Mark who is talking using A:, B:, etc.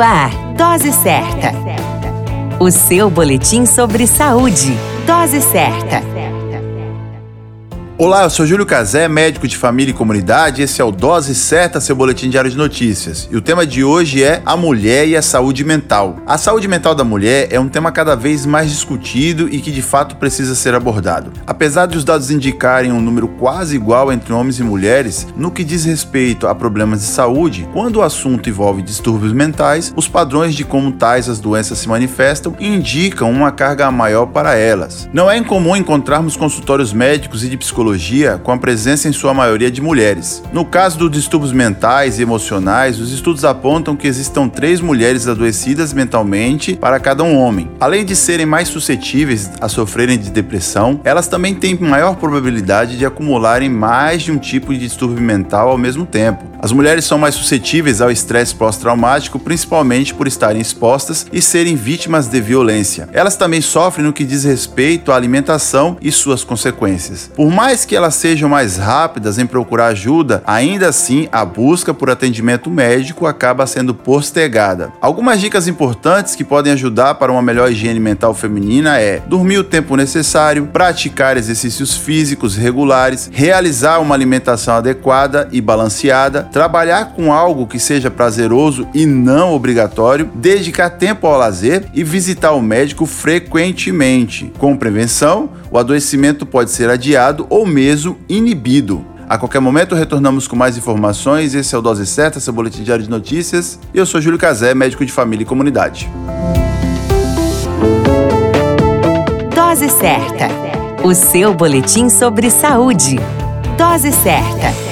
A: Ar, Dose Certa. O seu boletim sobre saúde. Dose Certa.
B: Olá, eu sou Júlio Cazé, médico de família e comunidade. Esse é o Dose Certa, seu boletim diário de notícias. E o tema de hoje é a mulher e a saúde mental. A saúde mental da mulher é um tema cada vez mais discutido e que de fato precisa ser abordado. Apesar de os dados indicarem um número quase igual entre homens e mulheres, no que diz respeito a problemas de saúde, quando o assunto envolve distúrbios mentais, os padrões de como tais as doenças se manifestam indicam uma carga maior para elas. Não é incomum encontrarmos consultórios médicos e de psicologia com a presença em sua maioria de mulheres. No caso dos distúrbios mentais e emocionais, os estudos apontam que existam três mulheres adoecidas mentalmente para cada um homem. Além de serem mais suscetíveis a sofrerem de depressão, elas também têm maior probabilidade de acumularem mais de um tipo de distúrbio mental ao mesmo tempo. As mulheres são mais suscetíveis ao estresse pós-traumático, principalmente por estarem expostas e serem vítimas de violência. Elas também sofrem no que diz respeito à alimentação e suas consequências. Por mais que elas sejam mais rápidas em procurar ajuda, ainda assim a busca por atendimento médico acaba sendo postergada. Algumas dicas importantes que podem ajudar para uma melhor higiene mental feminina é dormir o tempo necessário, praticar exercícios físicos regulares, realizar uma alimentação adequada e balanceada, trabalhar com algo que seja prazeroso e não obrigatório, dedicar tempo ao lazer e visitar o médico frequentemente. Com prevenção, o adoecimento pode ser adiado ou mesmo inibido. A qualquer momento retornamos com mais informações. Esse é o Dose Certa, seu boletim diário de notícias. Eu sou Júlio Cazé, médico de família e comunidade.
A: Dose Certa, o seu boletim sobre saúde. Dose Certa.